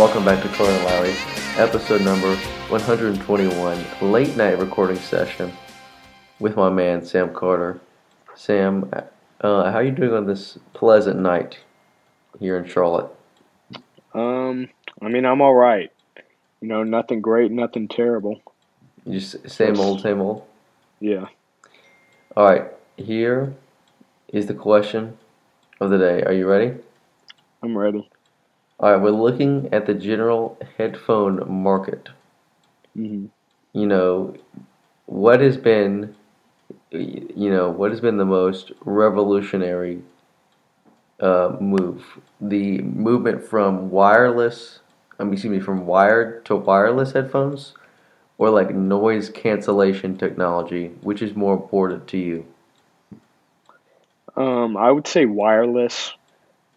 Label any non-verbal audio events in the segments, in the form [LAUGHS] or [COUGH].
Welcome back to Corey and Lowry, episode number 121, late night recording session with my man Sam Carter. Sam, uh, how are you doing on this pleasant night here in Charlotte? Um, I mean, I'm all right. You know, nothing great, nothing terrible. You just same old, same old. Yeah. All right, here is the question of the day. Are you ready? I'm ready. All right, we're looking at the general headphone market. hmm You know, what has been, you know, what has been the most revolutionary uh, move? The movement from wireless, I mean, excuse me, from wired to wireless headphones, or like noise cancellation technology, which is more important to you? Um, I would say wireless.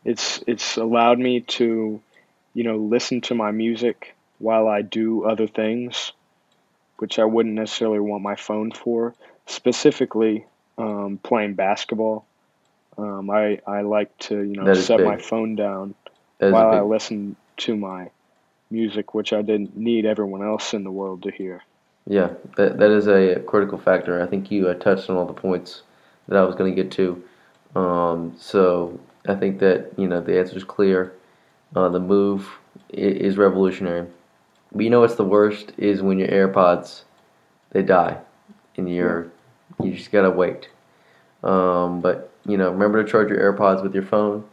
It's it's allowed me to, you know, listen to my music while I do other things, which I wouldn't necessarily want my phone for. Specifically, um, playing basketball. Um, I I like to, you know, set my phone down That is a while I listen to my music, which I didn't need everyone else in the world to hear. yeah, that that is a critical factor. I think you uh, touched on all the points that I was going to get to. Um, so I think that you know the answer is clear. Uh, the move is revolutionary. But you know what's the worst is when your AirPods they die, and you're you just gotta wait. Um, but you know, remember to charge your AirPods with your phone.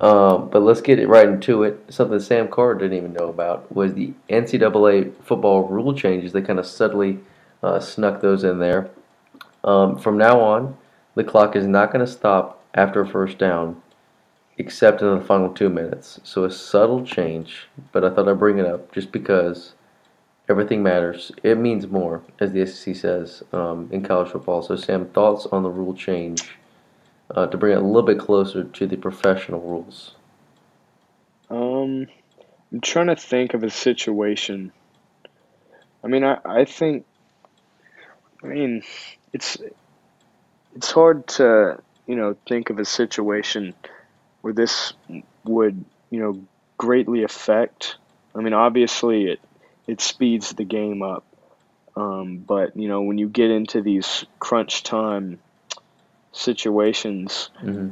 Um, but let's get it right into it. Something Sam Carter didn't even know about was the NCAA football rule changes. They kind of subtly uh, snuck those in there. Um, from now on, the clock is not going to stop after a first down, except in the final two minutes. So a subtle change, but I thought I'd bring it up just because everything matters. It means more, as the SEC says um, in college football. So Sam, thoughts on the rule change uh, to bring it a little bit closer to the professional rules? Um, I'm trying to think of a situation. I mean, I, I think, I mean, it's it's hard to, you know, think of a situation where this would, you know, greatly affect. I mean, obviously it it speeds the game up. Um, but, you know, when you get into these crunch time situations hmm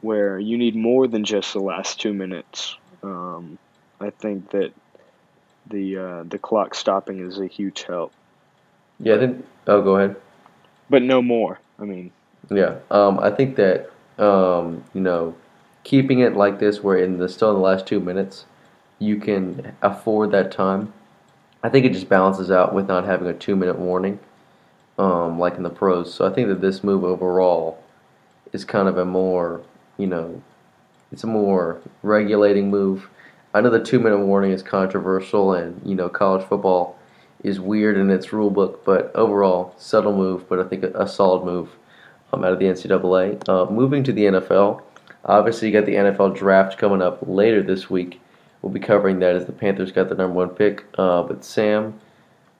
where you need more than just the last two minutes, um, I think that the uh, the clock stopping is a huge help. Yeah, I think. Oh, go ahead. But no more. I mean, Yeah, um, I think that um, you know, keeping it like this, where in the still in the last two minutes, you can afford that time. I think it just balances out with not having a two-minute warning, um, like in the pros. So I think that this move overall is kind of a more, you know, it's a more regulating move. I know the two-minute warning is controversial, and you know, college football is weird in its rule book, but overall, subtle move, but I think a, a solid move um, out of the NCAA. Uh, moving to the NFL, obviously you got the NFL draft coming up later this week. We'll be covering that as the Panthers got the number one pick. Uh, but Sam,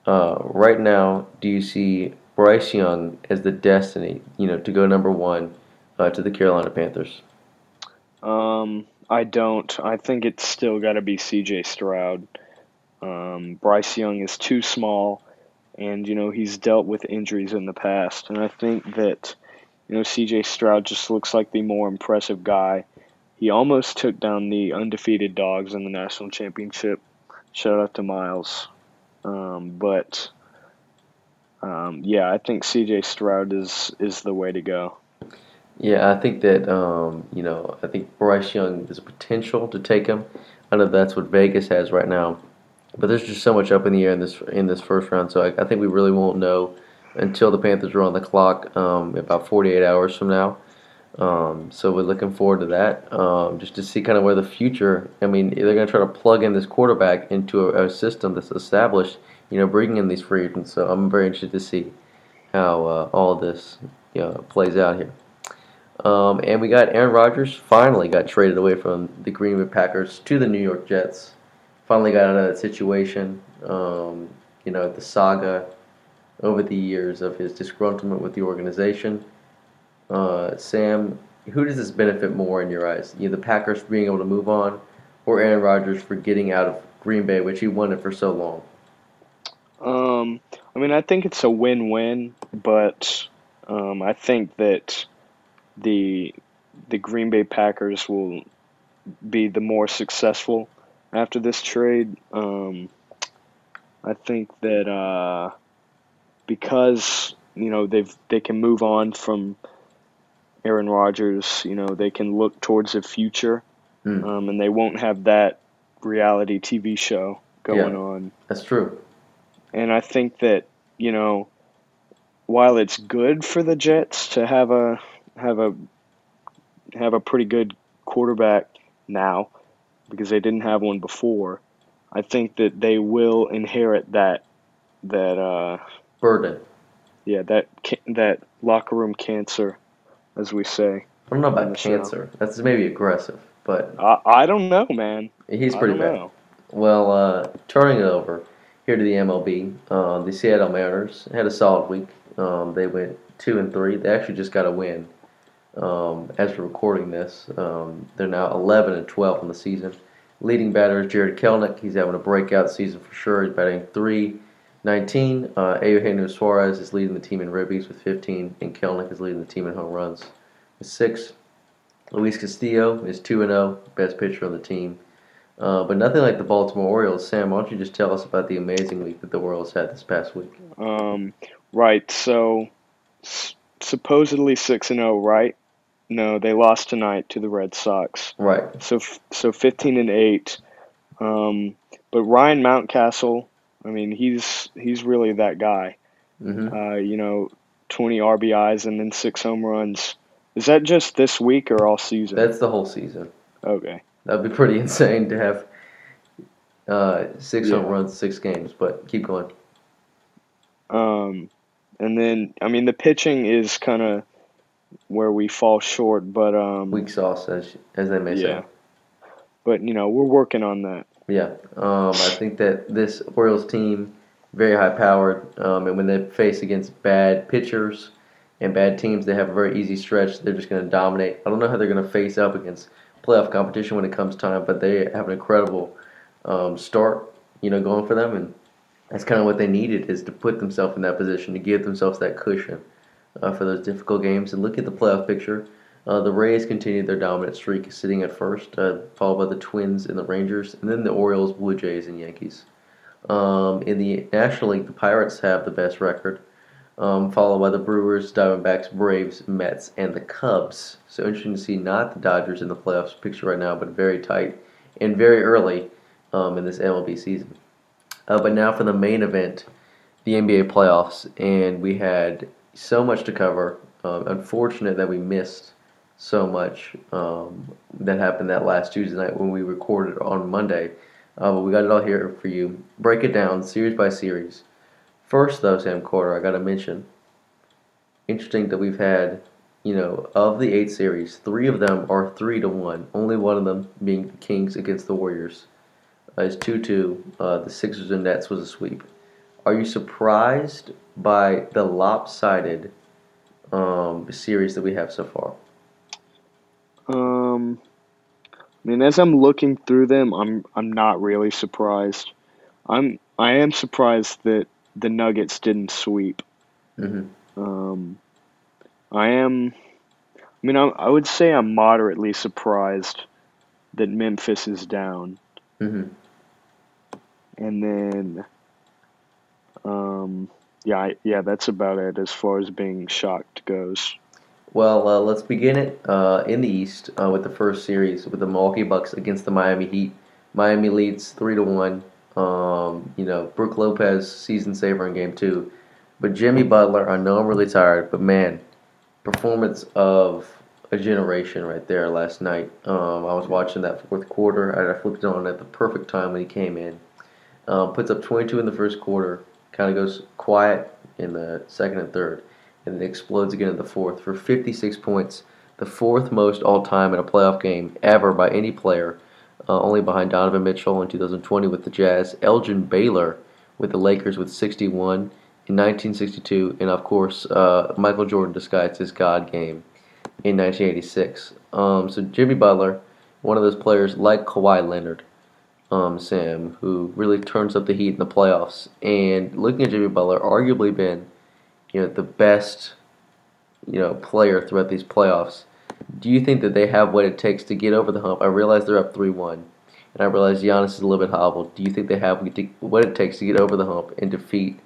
uh, right now, do you see Bryce Young as the destiny, you know, to go number one uh, to the Carolina Panthers? um, I don't. I think it's still got to be C.J. Stroud. Um, Bryce Young is too small, and you know he's dealt with injuries in the past, and I think that you know C.J. Stroud just looks like the more impressive guy. He almost took down the undefeated dogs in the national championship. Shout out to Miles. Um, but um, yeah, I think C.J. Stroud is is the way to go. Yeah, I think that um, you know, I think Bryce Young there's a potential to take him. I know that's what Vegas has right now, but there's just so much up in the air in this in this first round. So I, I think we really won't know until the Panthers are on the clock um, about 48 hours from now. Um, so we're looking forward to that, um, just to see kind of where the future. I mean, they're going to try to plug in this quarterback into a, a system that's established. You know, bringing in these free agents. So I'm very interested to see how uh, all this you know, plays out here. Um, and we got Aaron Rodgers finally got traded away from the Green Bay Packers to the New York Jets. Finally got out of that situation. Um, you know, the saga over the years of his disgruntlement with the organization. Uh, Sam, who does this benefit more in your eyes? You know, the Packers being able to move on, or Aaron Rodgers for getting out of Green Bay, which he wanted for so long? Um, I mean, I think it's a win-win, but um, I think that the the Green Bay Packers will be the more successful after this trade. Um, I think that uh, because you know they've they can move on from Aaron Rodgers, you know they can look towards the future, Mm. um, and they won't have that reality TV show going Yeah. on. That's true. And I think that you know while it's good for the Jets to have a have a have a pretty good quarterback now because they didn't have one before, I think that they will inherit that that uh Burden. yeah that that locker room cancer, as we say. I don't know about the show. cancer. That's maybe aggressive, but I I don't know, man. he's pretty bad. know. Well, uh, turning it over here to the MLB, uh, the Seattle Mariners had a solid week. Um, they went two and three. They actually just got a win. Um, as we're recording this, um, they're now 11 and 12 in the season. Leading batter is Jarred Kelenic. He's having a breakout season for sure. He's batting 319. Uh, Eugenio Suarez is leading the team in ribbies with 15, and Kelenic is leading the team in home runs with six. Luis Castillo is 2 0, best pitcher on the team. Uh, but nothing like the Baltimore Orioles. Sam, why don't you just tell us about the amazing week that the Orioles had this past week? Um, right. So s- supposedly six and zero, right? No, they lost tonight to the Red Sox. Right. So f- so fifteen and eight. Um, but Ryan Mountcastle, I mean, he's he's really that guy. hmm Uh, you know, twenty RBIs and then six home runs. Is that just this week or all season? That's the whole season. okay. That'd be pretty [LAUGHS] insane to have uh, six home runs, six games. But keep going. Um, and then I mean the pitching is kind of where we fall short, but um, Weak sauce, as as they may yeah. say. But you know, we're working on that. Yeah. Um, I think that this Orioles team very high powered, um, and when they face against bad pitchers and bad teams, they have a very easy stretch. They're just going to dominate. I don't know how they're going to face up against playoff competition when it comes time, but they have an incredible um, start, you know, going for them, and that's kind of what they needed is to put themselves in that position to give themselves that cushion uh, for those difficult games. And look at the playoff picture. Uh, the Rays continued their dominant streak, sitting at first, uh, followed by the Twins and the Rangers, and then the Orioles, Blue Jays, and Yankees. Um, in the National League, the Pirates have the best record, um, followed by the Brewers, Diamondbacks, Braves, Mets, and the Cubs. So interesting to see not the Dodgers in the playoffs picture right now, but very tight and very early um, in this MLB season. Uh, but now for the main event, the NBA playoffs, and we had so much to cover. Um, unfortunate that we missed so much um, that happened that last Tuesday night when we recorded on Monday. Uh, but we got it all here for you. Break it down series by series. First, though, Sam Carter, I got to mention. Interesting that we've had, you know, of the eight series, three of them are three to one. Only one of them being the Kings against the Warriors uh, is two two. Uh, the Sixers and Nets was a sweep. Are you surprised by the lopsided um, series that we have so far? Um, I mean, as I'm looking through them, I'm I'm not really surprised. I'm I am surprised that the Nuggets didn't sweep. hmm Um, I am. I mean, I, I would say I'm moderately surprised that Memphis is down, hmm and then, um, yeah, I, yeah, that's about it as far as being shocked goes. Well, uh, let's begin it uh, in the East uh, with the first series with the Milwaukee Bucks against the Miami Heat. Miami leads three to one. Um, you know, Brook Lopez season saver in game two, but Jimmy Butler. I know I'm really tired, but man, performance of a generation right there last night. Um, I was watching that fourth quarter. I flipped it on at the perfect time when he came in. Um, puts up 22 in the first quarter. Kind of goes quiet in the second and third, and then explodes again in the fourth for 56 points, the fourth most all time in a playoff game ever by any player, uh, only behind Donovan Mitchell in 2020 with the Jazz, Elgin Baylor with the Lakers with 61 in 1962, and of course uh, Michael Jordan disguised his God game in 1986. Um, so Jimmy Butler, one of those players like Kawhi Leonard, um, Sam, who really turns up the heat in the playoffs. And looking at Jimmy Butler, arguably been, you know, the best, you know, player throughout these playoffs. Do you think that they have what it takes to get over the hump? I realize they're up three one, and I realize Giannis is a little bit hobbled. Do you think they have what it takes to get over the hump and defeat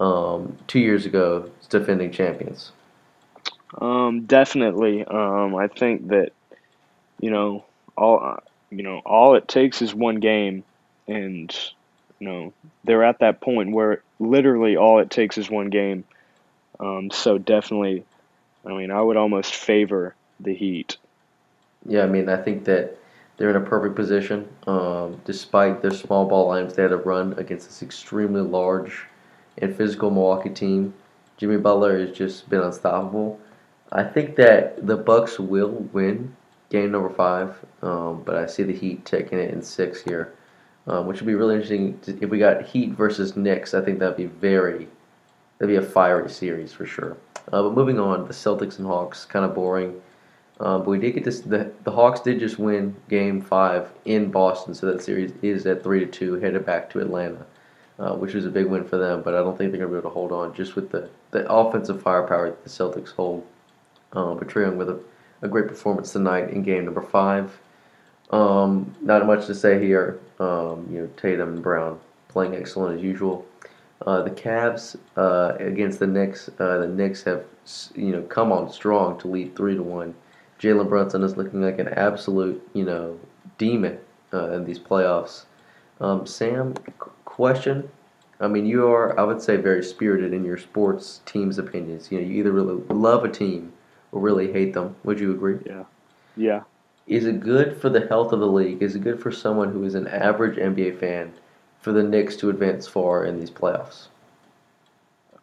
um, two years ago defending champions? Um, definitely. Um, I think that you know all you know all it takes is one game, and you know they're at that point where literally all it takes is one game. Um, so definitely, I mean, I would almost favor the Heat. Yeah, I mean, I think that they're in a perfect position. Um, despite their small ball lines, they had to run against this extremely large and physical Milwaukee team. Jimmy Butler has just been unstoppable. I think that the Bucks will win game number five, um, but I see the Heat taking it in six here, um, which would be really interesting. If we got Heat versus Knicks, I think that'd be very, that'd be a fiery series for sure. Uh, but moving on, the Celtics and Hawks, kind of boring. Um, but we did get this. The, the Hawks did just win Game Five in Boston, so that series is at three to two, headed back to Atlanta, uh, which was a big win for them. But I don't think they're to be able to hold on just with the the offensive firepower that the Celtics hold. Um, but Trae with a, a great performance tonight in Game Number Five. Um, not much to say here. Um, you know, Tatum and Brown playing excellent as usual. Uh, the Cavs uh, against the Knicks. Uh, the Knicks have you know come on strong to lead three to one. Jalen Brunson is looking like an absolute, you know, demon uh, in these playoffs. Um, Sam, question. I mean, you are, I would say, very spirited in your sports team's opinions. You know, you either really love a team or really hate them. Would you agree? Yeah. Yeah. Is it good for the health of the league? Is it good for someone who is an average NBA fan for the Knicks to advance far in these playoffs?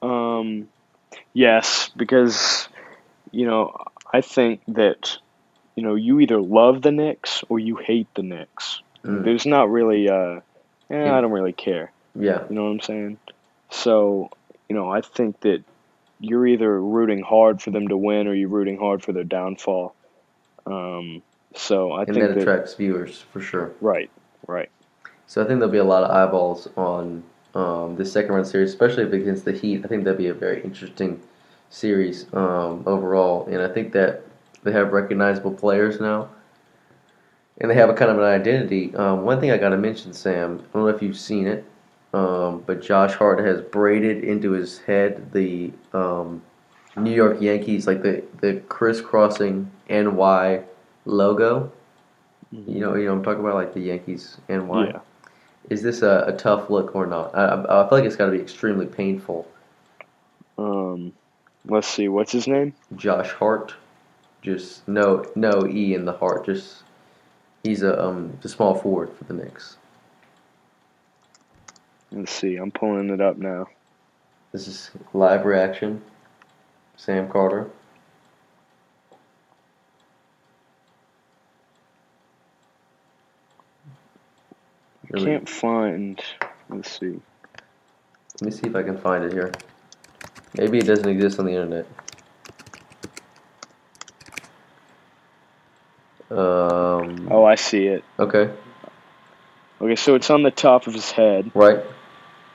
Um, yes, because you know I think that you know you either love the Knicks or you hate the Knicks. Mm. There's not really uh, eh, I don't really care. Yeah, you know what I'm saying. So you know I think that you're either rooting hard for them to win or you're rooting hard for their downfall. Um, so I and think that attracts viewers for sure. Right, right. So I think there'll be a lot of eyeballs on um, this second round series, especially if against the Heat. I think that'd be a very interesting series um, overall, and I think that they have recognizable players now, and they have a kind of an identity. Um, one thing I got to mention, Sam, I don't know if you've seen it, um, but Josh Hart has braided into his head the um, New York Yankees, like the the crisscrossing NY logo. You know, you know, I'm talking about like the Yankees NY. Yeah. Is this a, a tough look or not? I, I feel like it's got to be extremely painful. Um, Let's see, what's his name? Josh Hart. Just no no E in the heart. Just he's a um the small forward for the Knicks. Let's see, I'm pulling it up now. This is live reaction. Sam Carter. I can't find. Let's see. Let me see if I can find it here. Maybe it doesn't exist on the internet. Um, oh, I see it. Okay. Okay, so it's on the top of his head. Right.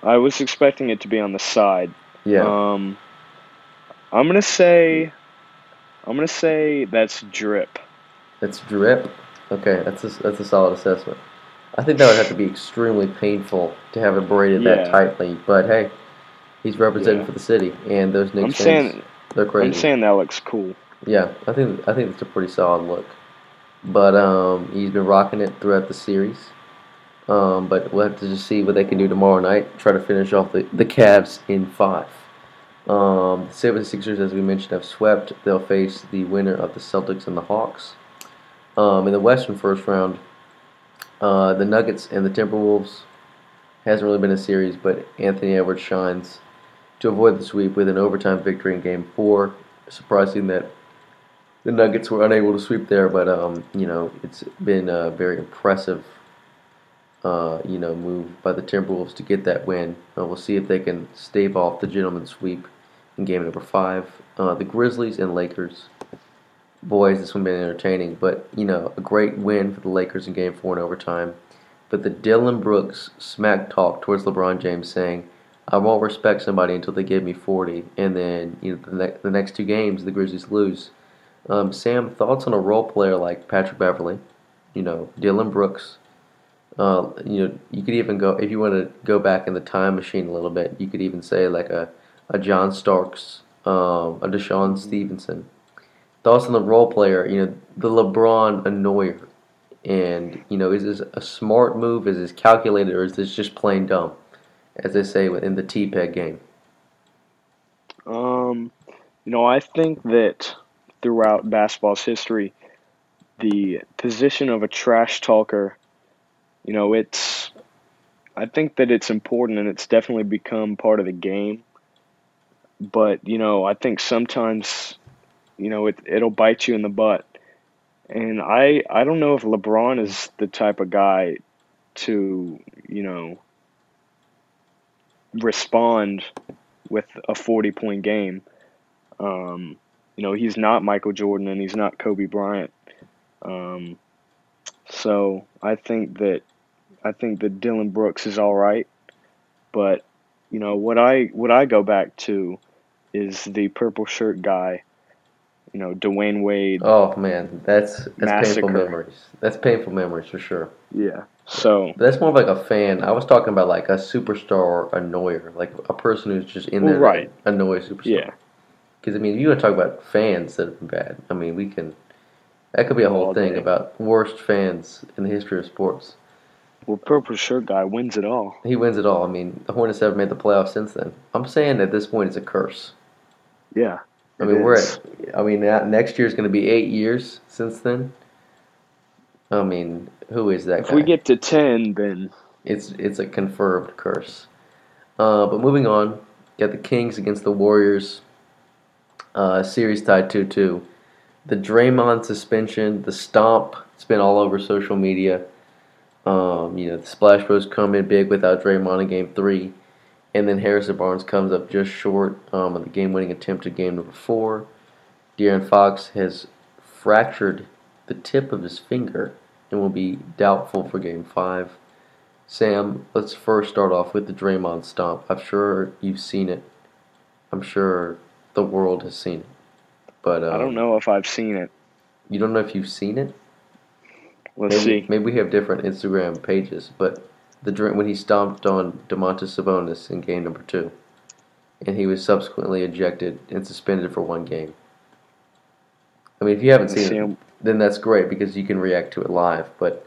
I was expecting it to be on the side. Yeah. Um, I'm gonna say, I'm gonna say that's drip. That's drip. Okay, that's a, that's a solid assessment. I think that would have to be extremely painful to have it braided yeah. that tightly. But hey, He's representing yeah. for the city, and those Knicks I'm fans, saying, they're crazy. I'm saying that looks cool. Yeah, I think I think it's a pretty solid look. But um, he's been rocking it throughout the series. Um, but we'll have to just see what they can do tomorrow night. Try to finish off the, the Cavs in five. Um, the 76ers, as we mentioned, have swept. They'll face the winner of the Celtics and the Hawks. Um, in the Western first round, uh, the Nuggets and the Timberwolves hasn't really been a series, but Anthony Edwards shines to avoid the sweep with an overtime victory in Game Four. Surprising that the Nuggets were unable to sweep there, but um, you know it's been a very impressive, uh, you know, move by the Timberwolves to get that win. Uh, we'll see if they can stave off the gentleman's sweep in Game Number Five. Uh, the Grizzlies and Lakers. Boys, this one been entertaining, but you know, a great win for the Lakers in Game Four in overtime. But the Dillon Brooks smack talk towards LeBron James, saying, "I won't respect somebody until they give me 40," and then you know the, ne- the next two games the Grizzlies lose. Um, Sam, thoughts on a role player like Patrick Beverley, you know, Dillon Brooks. Uh, you know, you could even go if you want to go back in the time machine a little bit. You could even say like a, a John Starks, um, a DeShawn Stevenson. Thoughts on the role player, you know, the LeBron annoyer, and you know, is this a smart move? Is this calculated, or is this just plain dumb, as they say in the T-Peg game? Um, you know, I think that throughout basketball's history, the position of a trash talker, you know, it's I think that it's important and it's definitely become part of the game. But, you know, I think sometimes, you know, it it'll bite you in the butt. And I I don't know if LeBron is the type of guy to, you know, respond with a 40 point game. Um, you know, he's not Michael Jordan and he's not Kobe Bryant. Um, so I think that I think that Dillon Brooks is all right, but you know what I what I go back to is the purple shirt guy. You know, Dwyane Wade. Oh man, that's that's Massacre. painful memories. That's painful memories for sure. Yeah. So But that's more of like a fan. I was talking about like a superstar annoyer, like a person who's just in Well, there right. to annoy superstar. yeah, Because I mean, if you want to talk about fans that have been bad, I mean, we can. That could be a whole All thing day. about worst fans in the history of sports. well, purple shirt guy wins it all. He wins it all. I mean, the Hornets haven't made the playoffs since then. I'm saying at this point it's a curse. Yeah. I mean, we're is. at. I mean, next year's going to be eight years since then. I mean, who is that If guy? we get to ten, then It's it's a confirmed curse. Uh, but moving on, got the Kings against the Warriors. Uh, series tied two two. The Draymond suspension, the stomp, it's been all over social media. Um, you know, the Splash Bros come in big without Draymond in Game Three, and then Harrison Barnes comes up just short um, on the game-winning attempt in Game Number Four. De'Aaron Fox has fractured the tip of his finger and will be doubtful for Game Five. Sam, let's first start off with the Draymond stomp. I'm sure you've seen it. I'm sure the world has seen it. But uh, I don't know if I've seen it. You don't know if you've seen it. Let's maybe, see. Maybe we have different Instagram pages, but the when he stomped on Domantas Sabonis in game number two, and he was subsequently ejected and suspended for one game. I mean, if you haven't seen see, it, then that's great because you can react to it live. But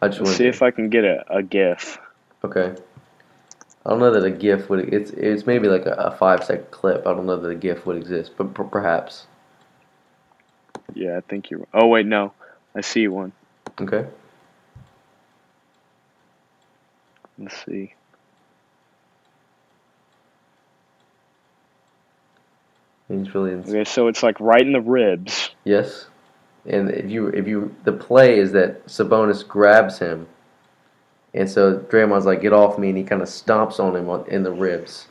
I just want see if I can get a, a GIF. Okay. I don't know that a GIF would. It's it's maybe like a, a five second clip. I don't know that a GIF would exist, but per- perhaps. Yeah, I think you're. Oh wait, no, I see one. Okay. Let's see. He's really ins- Okay, so it's like right in the ribs. yes. And if you if you the play is that Sabonis grabs him, and so Draymond's like get off me, and he kind of stomps on him on, in the ribs,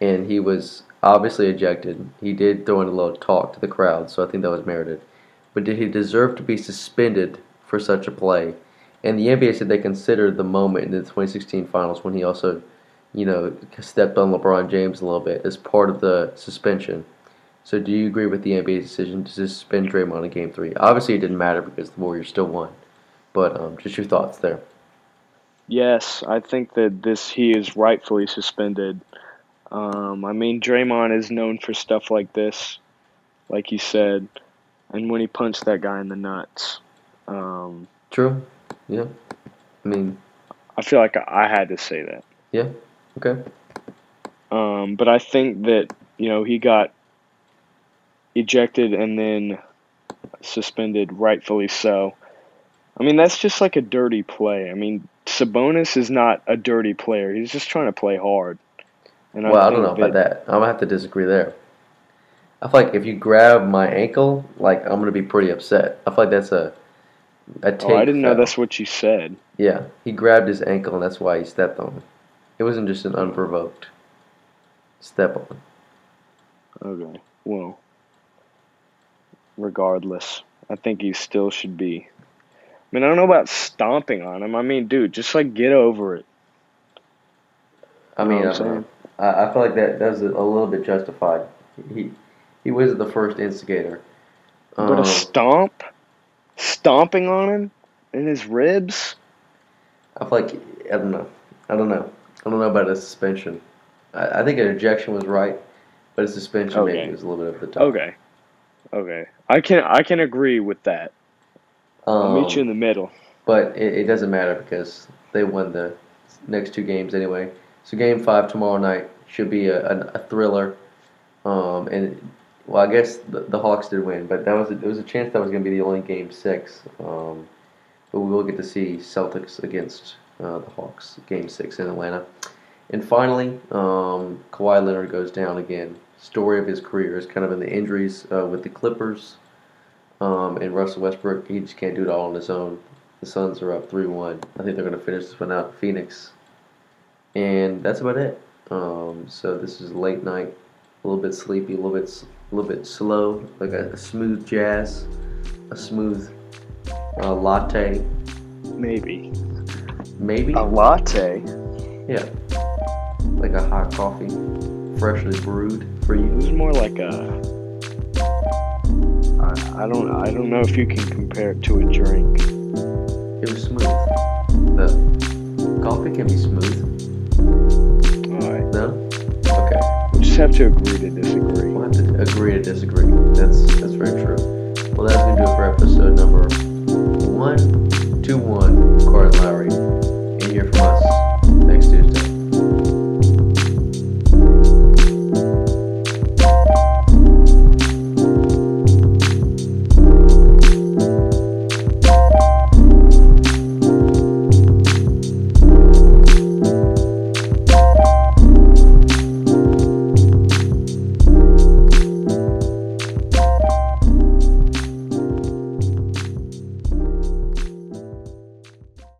and he was obviously ejected. He did throw in a little talk to the crowd, so I think that was merited. But did he deserve to be suspended for such a play? And the NBA said they considered the moment in the 2016 finals when he also, you know, stepped on LeBron James a little bit as part of the suspension. So do you agree with the NBA's decision to suspend Draymond in Game Three? Obviously, it didn't matter because the Warriors still won. But um, just your thoughts there. Yes, I think that this he is rightfully suspended. Um, I mean, Draymond is known for stuff like this, like you said, and when he punched that guy in the nuts. Um, True. Yeah. I mean, I feel like I had to say that. yeah. Okay. Um, but I think that you know he got ejected and then suspended, rightfully so. I mean that's just like a dirty play. I mean Sabonis is not a dirty player. He's just trying to play hard. And Well, I don't think know about that. I'm gonna have to disagree there. I feel like if you grab my ankle, like I'm gonna be pretty upset. I feel like that's a a take. Oh, I didn't know that's what you said. Yeah, he grabbed his ankle, and that's why he stepped on him. It wasn't just an unprovoked step on. Okay. Well, regardless. I think he still should be. I mean, I don't know about stomping on him. I mean, dude, just like get over it. I You know mean, I? I feel like that that's a, a little bit justified. He he wasn't the first instigator. But Um, a stomp, stomping on him in his ribs. I feel like I don't know. I don't know. I don't know about a suspension. I, I think an ejection was right, but a suspension Okay. maybe was a little bit over the top. Okay, okay, I can I can agree with that. I'll Um, meet you in the middle. But it, it doesn't matter because they won the next two games anyway. So game five tomorrow night should be a, a, a thriller. Um, and well, I guess the, the Hawks did win, but that was a, there was a chance that was going to be the only game six. Um, but we will get to see Celtics against uh, the Hawks game six in Atlanta. And finally, um, Kawhi Leonard goes down again. Story of his career is kind of in the injuries uh, with the Clippers. Um, and Russell Westbrook, he just can't do it all on his own. The Suns are up 3 1. I think they're going to finish this one out Phoenix. And that's about it. Um, so this is late night, a little bit sleepy, a little bit, a little bit slow, like a, a smooth jazz, a smooth uh, latte, Maybe maybe. a latte. Yeah, like a hot coffee, freshly brewed for It you. was more like a. I, I don't I don't know if you can compare it to a drink. It was smooth. The coffee can be smooth. have to agree to disagree. We'll have to agree to disagree. That's that's very true. Well, that's gonna do it for episode number one two one. Carl Lowry, and hear from us.